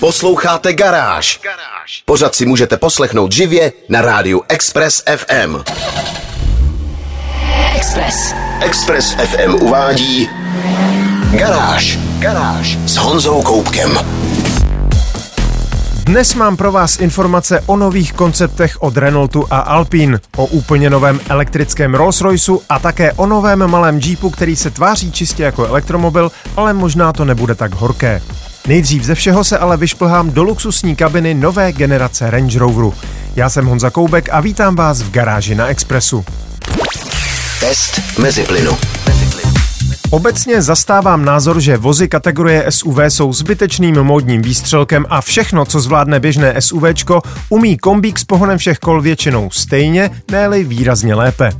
Posloucháte Garáž. Pořád si můžete poslechnout živě na rádiu Express FM. Express. Express FM uvádí Garáž. Garáž s Honzou Koupkem. Dnes mám pro vás informace o nových konceptech od Renaultu a Alpine, o úplně novém elektrickém Rolls-Royceu a také o novém malém Jeepu, který se tváří čistě jako elektromobil, ale možná to nebude tak horké. Nejdřív ze všeho se ale vyšplhám do luxusní kabiny nové generace Range Roveru. Já jsem Honza Koubek a vítám vás v garáži na Expressu. Test mezi plynu. Obecně zastávám názor, že vozy kategorie SUV jsou zbytečným módním výstřelkem a všechno, co zvládne běžné SUVčko, umí kombík s pohonem všech kol většinou stejně, ne výrazně lépe.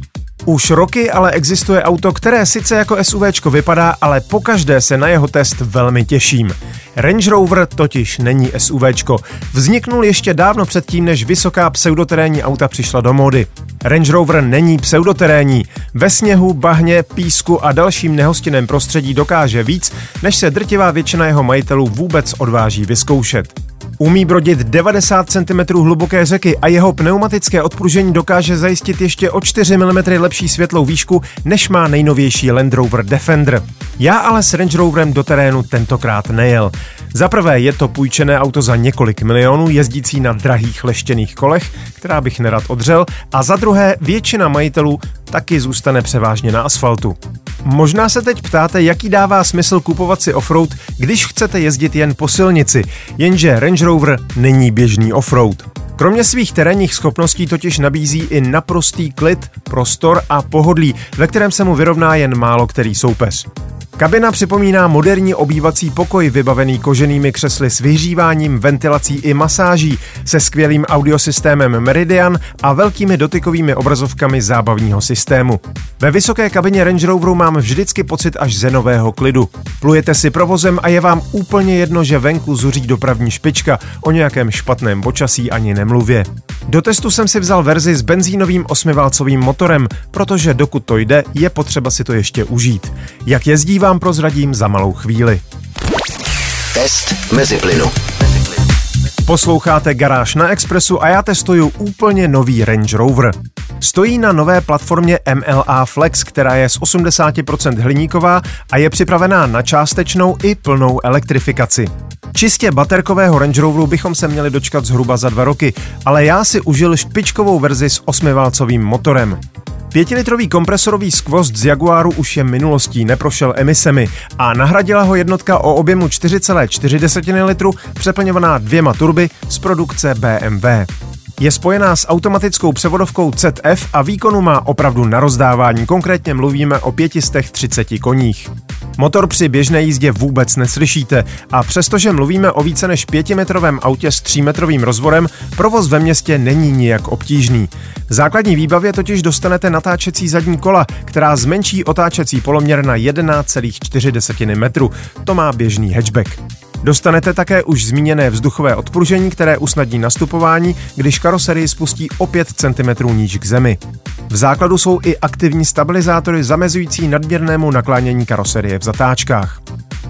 Už roky ale existuje auto, které sice jako SUVčko vypadá, ale pokaždé se na jeho test velmi těším. Range Rover totiž není SUVčko. Vzniknul ještě dávno předtím, než vysoká pseudoterénní auta přišla do módy. Range Rover není pseudoterénní. Ve sněhu, bahně, písku a dalším nehostinném prostředí dokáže víc, než se drtivá většina jeho majitelů vůbec odváží vyzkoušet. Umí brodit 90 cm hluboké řeky a jeho pneumatické odpružení dokáže zajistit ještě o 4 mm lepší světlou výšku, než má nejnovější Land Rover Defender. Já ale s Range Roverem do terénu tentokrát nejel. Za prvé je to půjčené auto za několik milionů, jezdící na drahých leštěných kolech, která bych nerad odřel, a za druhé většina majitelů taky zůstane převážně na asfaltu. Možná se teď ptáte, jaký dává smysl kupovat si offroad, když chcete jezdit jen po silnici, jenže Range Rover není běžný offroad. Kromě svých terénních schopností totiž nabízí i naprostý klid, prostor a pohodlí, ve kterém se mu vyrovná jen málo který soupeř. Kabina připomíná moderní obývací pokoj vybavený koženými křesly s vyhříváním, ventilací i masáží, se skvělým audiosystémem Meridian a velkými dotykovými obrazovkami zábavního systému. Ve vysoké kabině Range Roveru mám vždycky pocit až zenového klidu. Plujete si provozem a je vám úplně jedno, že venku zuří dopravní špička, o nějakém špatném počasí ani nemluvě. Do testu jsem si vzal verzi s benzínovým osmiválcovým motorem, protože dokud to jde, je potřeba si to ještě užít. Jak jezdí vám prozradím za malou chvíli. Test mezi plynu. Posloucháte Garáž na Expressu a já testuju úplně nový Range Rover. Stojí na nové platformě MLA Flex, která je z 80% hliníková a je připravená na částečnou i plnou elektrifikaci. Čistě baterkového Range Roveru bychom se měli dočkat zhruba za dva roky, ale já si užil špičkovou verzi s osmiválcovým motorem. Pětilitrový kompresorový skvost z Jaguaru už je minulostí, neprošel emisemi a nahradila ho jednotka o objemu 4,4 litru přeplňovaná dvěma turby z produkce BMW. Je spojená s automatickou převodovkou ZF a výkonu má opravdu na rozdávání, konkrétně mluvíme o 530 koních. Motor při běžné jízdě vůbec neslyšíte a přestože mluvíme o více než pětimetrovém autě s třímetrovým rozvorem, provoz ve městě není nijak obtížný. V základní výbavě totiž dostanete natáčecí zadní kola, která zmenší otáčecí poloměr na 11,4 metru. To má běžný hatchback. Dostanete také už zmíněné vzduchové odpružení, které usnadní nastupování, když karoserii spustí o 5 cm níž k zemi. V základu jsou i aktivní stabilizátory zamezující nadměrnému naklánění karoserie v zatáčkách.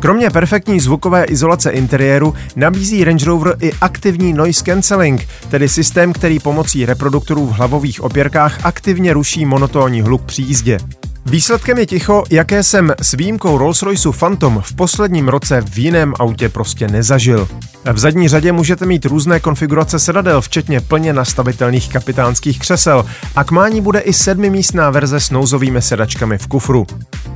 Kromě perfektní zvukové izolace interiéru nabízí Range Rover i aktivní noise cancelling, tedy systém, který pomocí reproduktorů v hlavových opěrkách aktivně ruší monotónní hluk při jízdě. Výsledkem je ticho, jaké jsem s výjimkou Rolls-Royceu Phantom v posledním roce v jiném autě prostě nezažil. V zadní řadě můžete mít různé konfigurace sedadel, včetně plně nastavitelných kapitánských křesel a k mání bude i sedmimístná verze s nouzovými sedačkami v kufru.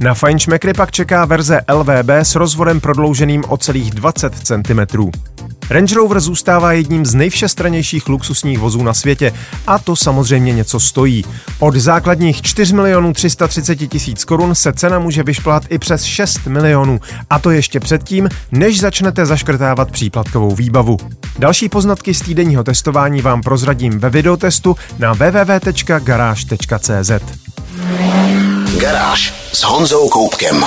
Na Feinschmeckry pak čeká verze LVB s rozvorem prodlouženým o celých 20 cm. Range Rover zůstává jedním z nejvšestranějších luxusních vozů na světě a to samozřejmě něco stojí. Od základních 4 milionů 330 tisíc korun se cena může vyšplhat i přes 6 milionů a to ještě předtím, než začnete zaškrtávat příplatkovou výbavu. Další poznatky z týdenního testování vám prozradím ve videotestu na www.garage.cz. Garáž s Honzou Koupkem.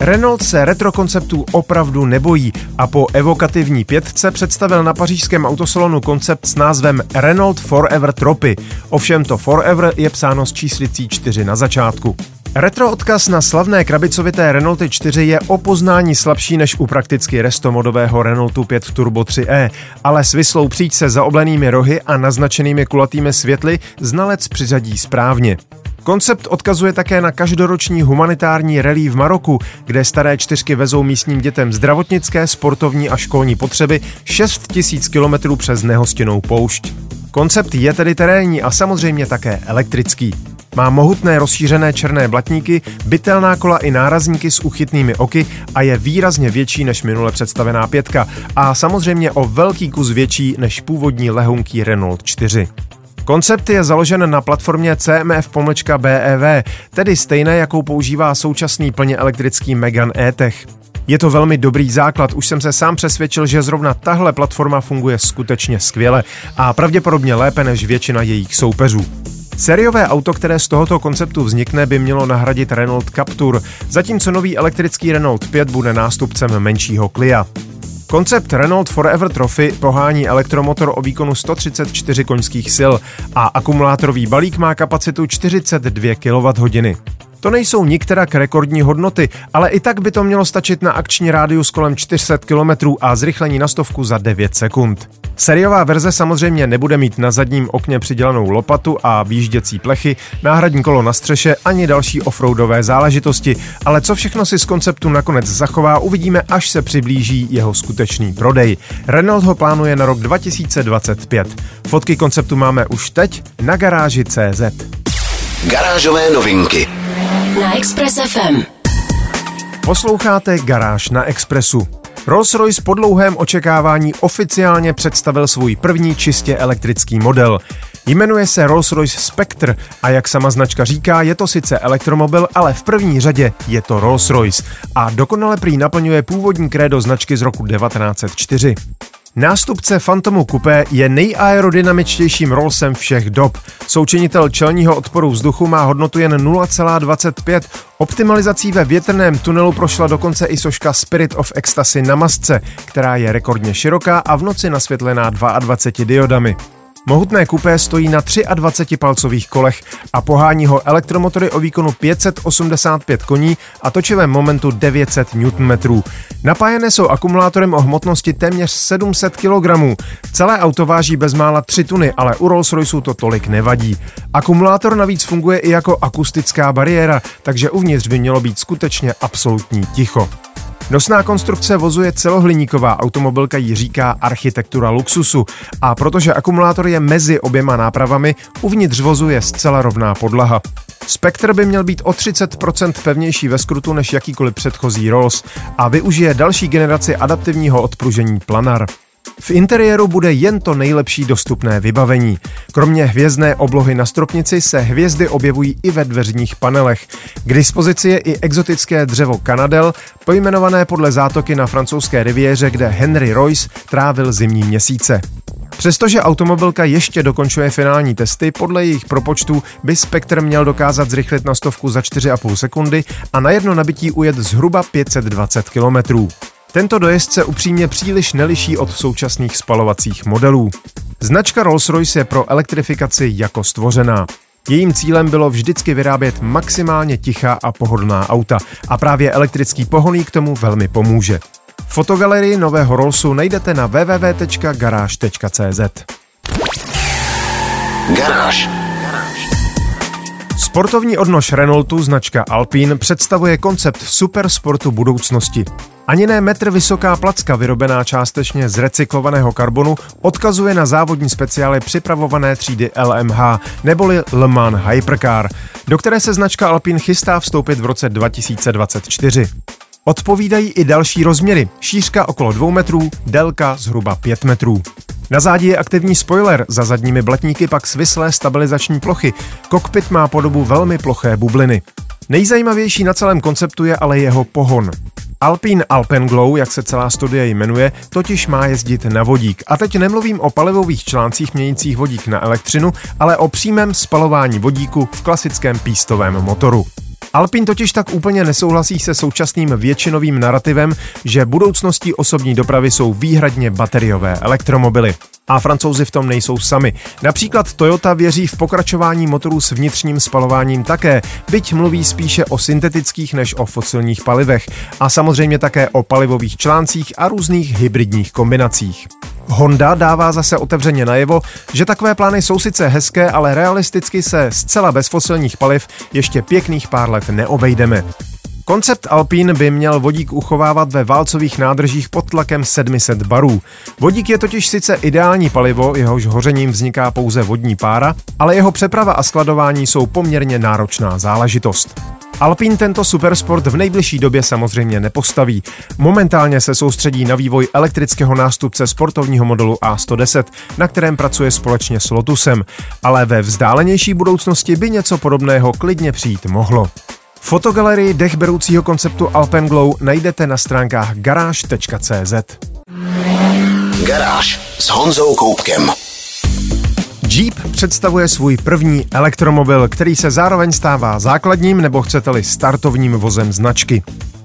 Renault se retro konceptů opravdu nebojí a po evokativní pětce představil na pařížském autosalonu koncept s názvem Renault Forever Tropy. Ovšem to Forever je psáno s číslicí 4 na začátku. Retro odkaz na slavné krabicovité Renaulty 4 je o poznání slabší než u prakticky restomodového Renaultu 5 Turbo 3e, ale s vyslou příč se zaoblenými rohy a naznačenými kulatými světly znalec přiřadí správně. Koncept odkazuje také na každoroční humanitární rally v Maroku, kde staré čtyřky vezou místním dětem zdravotnické, sportovní a školní potřeby 6 tisíc kilometrů přes nehostinnou poušť. Koncept je tedy terénní a samozřejmě také elektrický. Má mohutné rozšířené černé blatníky, bytelná kola i nárazníky s uchytnými oky a je výrazně větší než minule představená pětka a samozřejmě o velký kus větší než původní lehunký Renault 4. Koncept je založen na platformě CMF-BEV, tedy stejné, jakou používá současný plně elektrický Megan E-Tech. Je to velmi dobrý základ, už jsem se sám přesvědčil, že zrovna tahle platforma funguje skutečně skvěle a pravděpodobně lépe než většina jejich soupeřů. Sériové auto, které z tohoto konceptu vznikne, by mělo nahradit Renault Captur, zatímco nový elektrický Renault 5 bude nástupcem menšího Clia. Koncept Renault Forever Trophy pohání elektromotor o výkonu 134 koňských sil a akumulátorový balík má kapacitu 42 kWh. To nejsou nikterak rekordní hodnoty, ale i tak by to mělo stačit na akční rádius kolem 400 km a zrychlení na stovku za 9 sekund. Seriová verze samozřejmě nebude mít na zadním okně přidělanou lopatu a výjížděcí plechy, náhradní kolo na střeše ani další offroadové záležitosti, ale co všechno si z konceptu nakonec zachová, uvidíme, až se přiblíží jeho skutečný prodej. Renault ho plánuje na rok 2025. Fotky konceptu máme už teď na garáži CZ. Garážové novinky na Express FM. Posloucháte Garáž na Expressu. Rolls-Royce po dlouhém očekávání oficiálně představil svůj první čistě elektrický model. Jmenuje se Rolls-Royce Spectre a jak sama značka říká, je to sice elektromobil, ale v první řadě je to Rolls-Royce a dokonale prý naplňuje původní krédo značky z roku 1904. Nástupce Phantomu Coupé je nejaerodynamičtějším Rollsem všech dob. Součinitel čelního odporu vzduchu má hodnotu jen 0,25. Optimalizací ve větrném tunelu prošla dokonce i soška Spirit of Ecstasy na masce, která je rekordně široká a v noci nasvětlená 22 diodami. Mohutné kupé stojí na 23 palcových kolech a pohání ho elektromotory o výkonu 585 koní a točivém momentu 900 Nm. Napájené jsou akumulátorem o hmotnosti téměř 700 kg. Celé auto váží bezmála 3 tuny, ale u Rolls-Royceu to tolik nevadí. Akumulátor navíc funguje i jako akustická bariéra, takže uvnitř by mělo být skutečně absolutní ticho. Nosná konstrukce vozu je celohliníková, automobilka ji říká architektura luxusu a protože akumulátor je mezi oběma nápravami, uvnitř vozu je zcela rovná podlaha. Spektr by měl být o 30% pevnější ve skrutu než jakýkoliv předchozí Rolls a využije další generaci adaptivního odpružení Planar. V interiéru bude jen to nejlepší dostupné vybavení. Kromě hvězdné oblohy na stropnici se hvězdy objevují i ve dveřních panelech. K dispozici je i exotické dřevo Canadel, pojmenované podle zátoky na francouzské riviéře, kde Henry Royce trávil zimní měsíce. Přestože automobilka ještě dokončuje finální testy, podle jejich propočtů by Spectre měl dokázat zrychlit na stovku za 4,5 sekundy a na jedno nabití ujet zhruba 520 kilometrů. Tento dojezd se upřímně příliš neliší od současných spalovacích modelů. Značka Rolls-Royce je pro elektrifikaci jako stvořená. Jejím cílem bylo vždycky vyrábět maximálně tichá a pohodlná auta a právě elektrický pohoný k tomu velmi pomůže. Fotogalerii nového Rollsu najdete na www.garage.cz. Garáž. Sportovní odnož Renaultu značka Alpine představuje koncept supersportu budoucnosti. Ani ne metr vysoká placka vyrobená částečně z recyklovaného karbonu odkazuje na závodní speciály připravované třídy LMH neboli Le Mans Hypercar, do které se značka Alpine chystá vstoupit v roce 2024. Odpovídají i další rozměry, šířka okolo 2 metrů, délka zhruba 5 metrů. Na zádi je aktivní spoiler, za zadními blatníky pak svislé stabilizační plochy. Kokpit má podobu velmi ploché bubliny. Nejzajímavější na celém konceptu je ale jeho pohon. Alpine Alpenglow, jak se celá studie jmenuje, totiž má jezdit na vodík. A teď nemluvím o palivových článcích měnících vodík na elektřinu, ale o přímém spalování vodíku v klasickém pístovém motoru. Alpin totiž tak úplně nesouhlasí se současným většinovým narrativem, že budoucností osobní dopravy jsou výhradně bateriové elektromobily. A francouzi v tom nejsou sami. Například Toyota věří v pokračování motorů s vnitřním spalováním také, byť mluví spíše o syntetických než o fosilních palivech. A samozřejmě také o palivových článcích a různých hybridních kombinacích. Honda dává zase otevřeně najevo, že takové plány jsou sice hezké, ale realisticky se zcela bez fosilních paliv ještě pěkných pár let neobejdeme. Koncept Alpine by měl vodík uchovávat ve válcových nádržích pod tlakem 700 barů. Vodík je totiž sice ideální palivo, jehož hořením vzniká pouze vodní pára, ale jeho přeprava a skladování jsou poměrně náročná záležitost. Alpine tento supersport v nejbližší době samozřejmě nepostaví. Momentálně se soustředí na vývoj elektrického nástupce sportovního modelu A110, na kterém pracuje společně s Lotusem, ale ve vzdálenější budoucnosti by něco podobného klidně přijít mohlo. Fotogalerii dechberoucího konceptu Alpenglow najdete na stránkách garáž.cz. Garáž s Honzou Koupkem. Jeep představuje svůj první elektromobil, který se zároveň stává základním nebo chcete-li startovním vozem značky.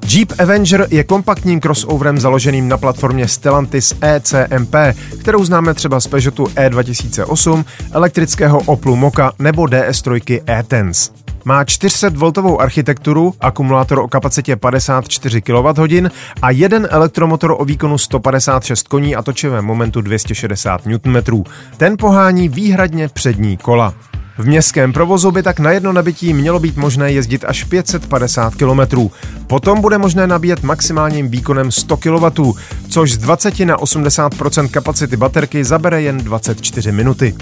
Jeep Avenger je kompaktním crossoverem založeným na platformě Stellantis ECMP, kterou známe třeba z Peugeotu E2008, elektrického Oplu Moka nebo DS3 e-Tense. Má 400V architekturu, akumulátor o kapacitě 54 kWh a jeden elektromotor o výkonu 156 koní a točivém momentu 260 Nm. Ten pohání výhradně přední kola. V městském provozu by tak na jedno nabití mělo být možné jezdit až 550 km. Potom bude možné nabíjet maximálním výkonem 100 kW, což z 20 na 80% kapacity baterky zabere jen 24 minuty.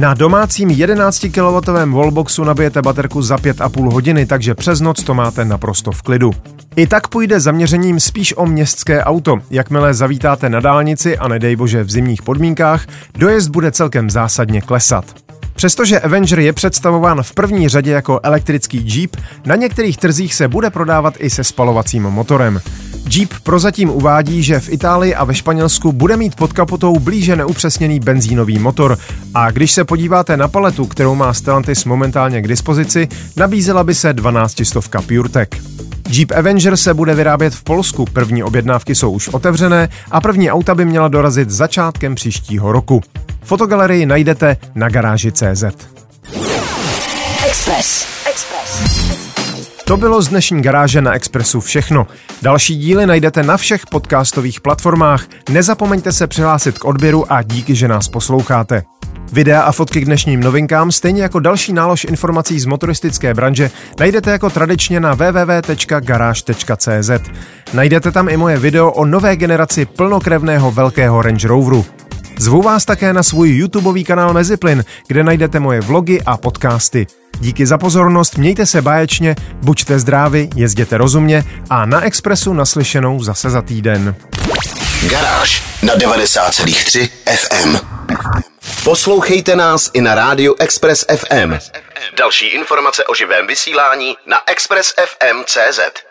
Na domácím 11 kW wallboxu nabijete baterku za 5,5 hodiny, takže přes noc to máte naprosto v klidu. I tak půjde zaměřením spíš o městské auto. Jakmile zavítáte na dálnici a nedej bože v zimních podmínkách, dojezd bude celkem zásadně klesat. Přestože Avenger je představován v první řadě jako elektrický Jeep, na některých trzích se bude prodávat i se spalovacím motorem. Jeep prozatím uvádí, že v Itálii a ve Španělsku bude mít pod kapotou blíže neupřesněný benzínový motor a když se podíváte na paletu, kterou má Stellantis momentálně k dispozici, nabízela by se 12 stovka PureTech. Jeep Avenger se bude vyrábět v Polsku, první objednávky jsou už otevřené a první auta by měla dorazit začátkem příštího roku. Fotogalerii najdete na garáži CZ. Express. Express. To bylo z dnešní garáže na Expressu všechno. Další díly najdete na všech podcastových platformách. Nezapomeňte se přihlásit k odběru a díky, že nás posloucháte. Videa a fotky k dnešním novinkám, stejně jako další nálož informací z motoristické branže, najdete jako tradičně na www.garage.cz. Najdete tam i moje video o nové generaci plnokrevného velkého Range Roveru. Zvu vás také na svůj YouTubeový kanál Meziplyn, kde najdete moje vlogy a podcasty. Díky za pozornost, mějte se báječně, buďte zdraví, jezděte rozumně a na Expressu naslyšenou zase za týden. Garáž na 90,3 FM. Poslouchejte nás i na rádiu Express FM. Další informace o živém vysílání na expressfm.cz.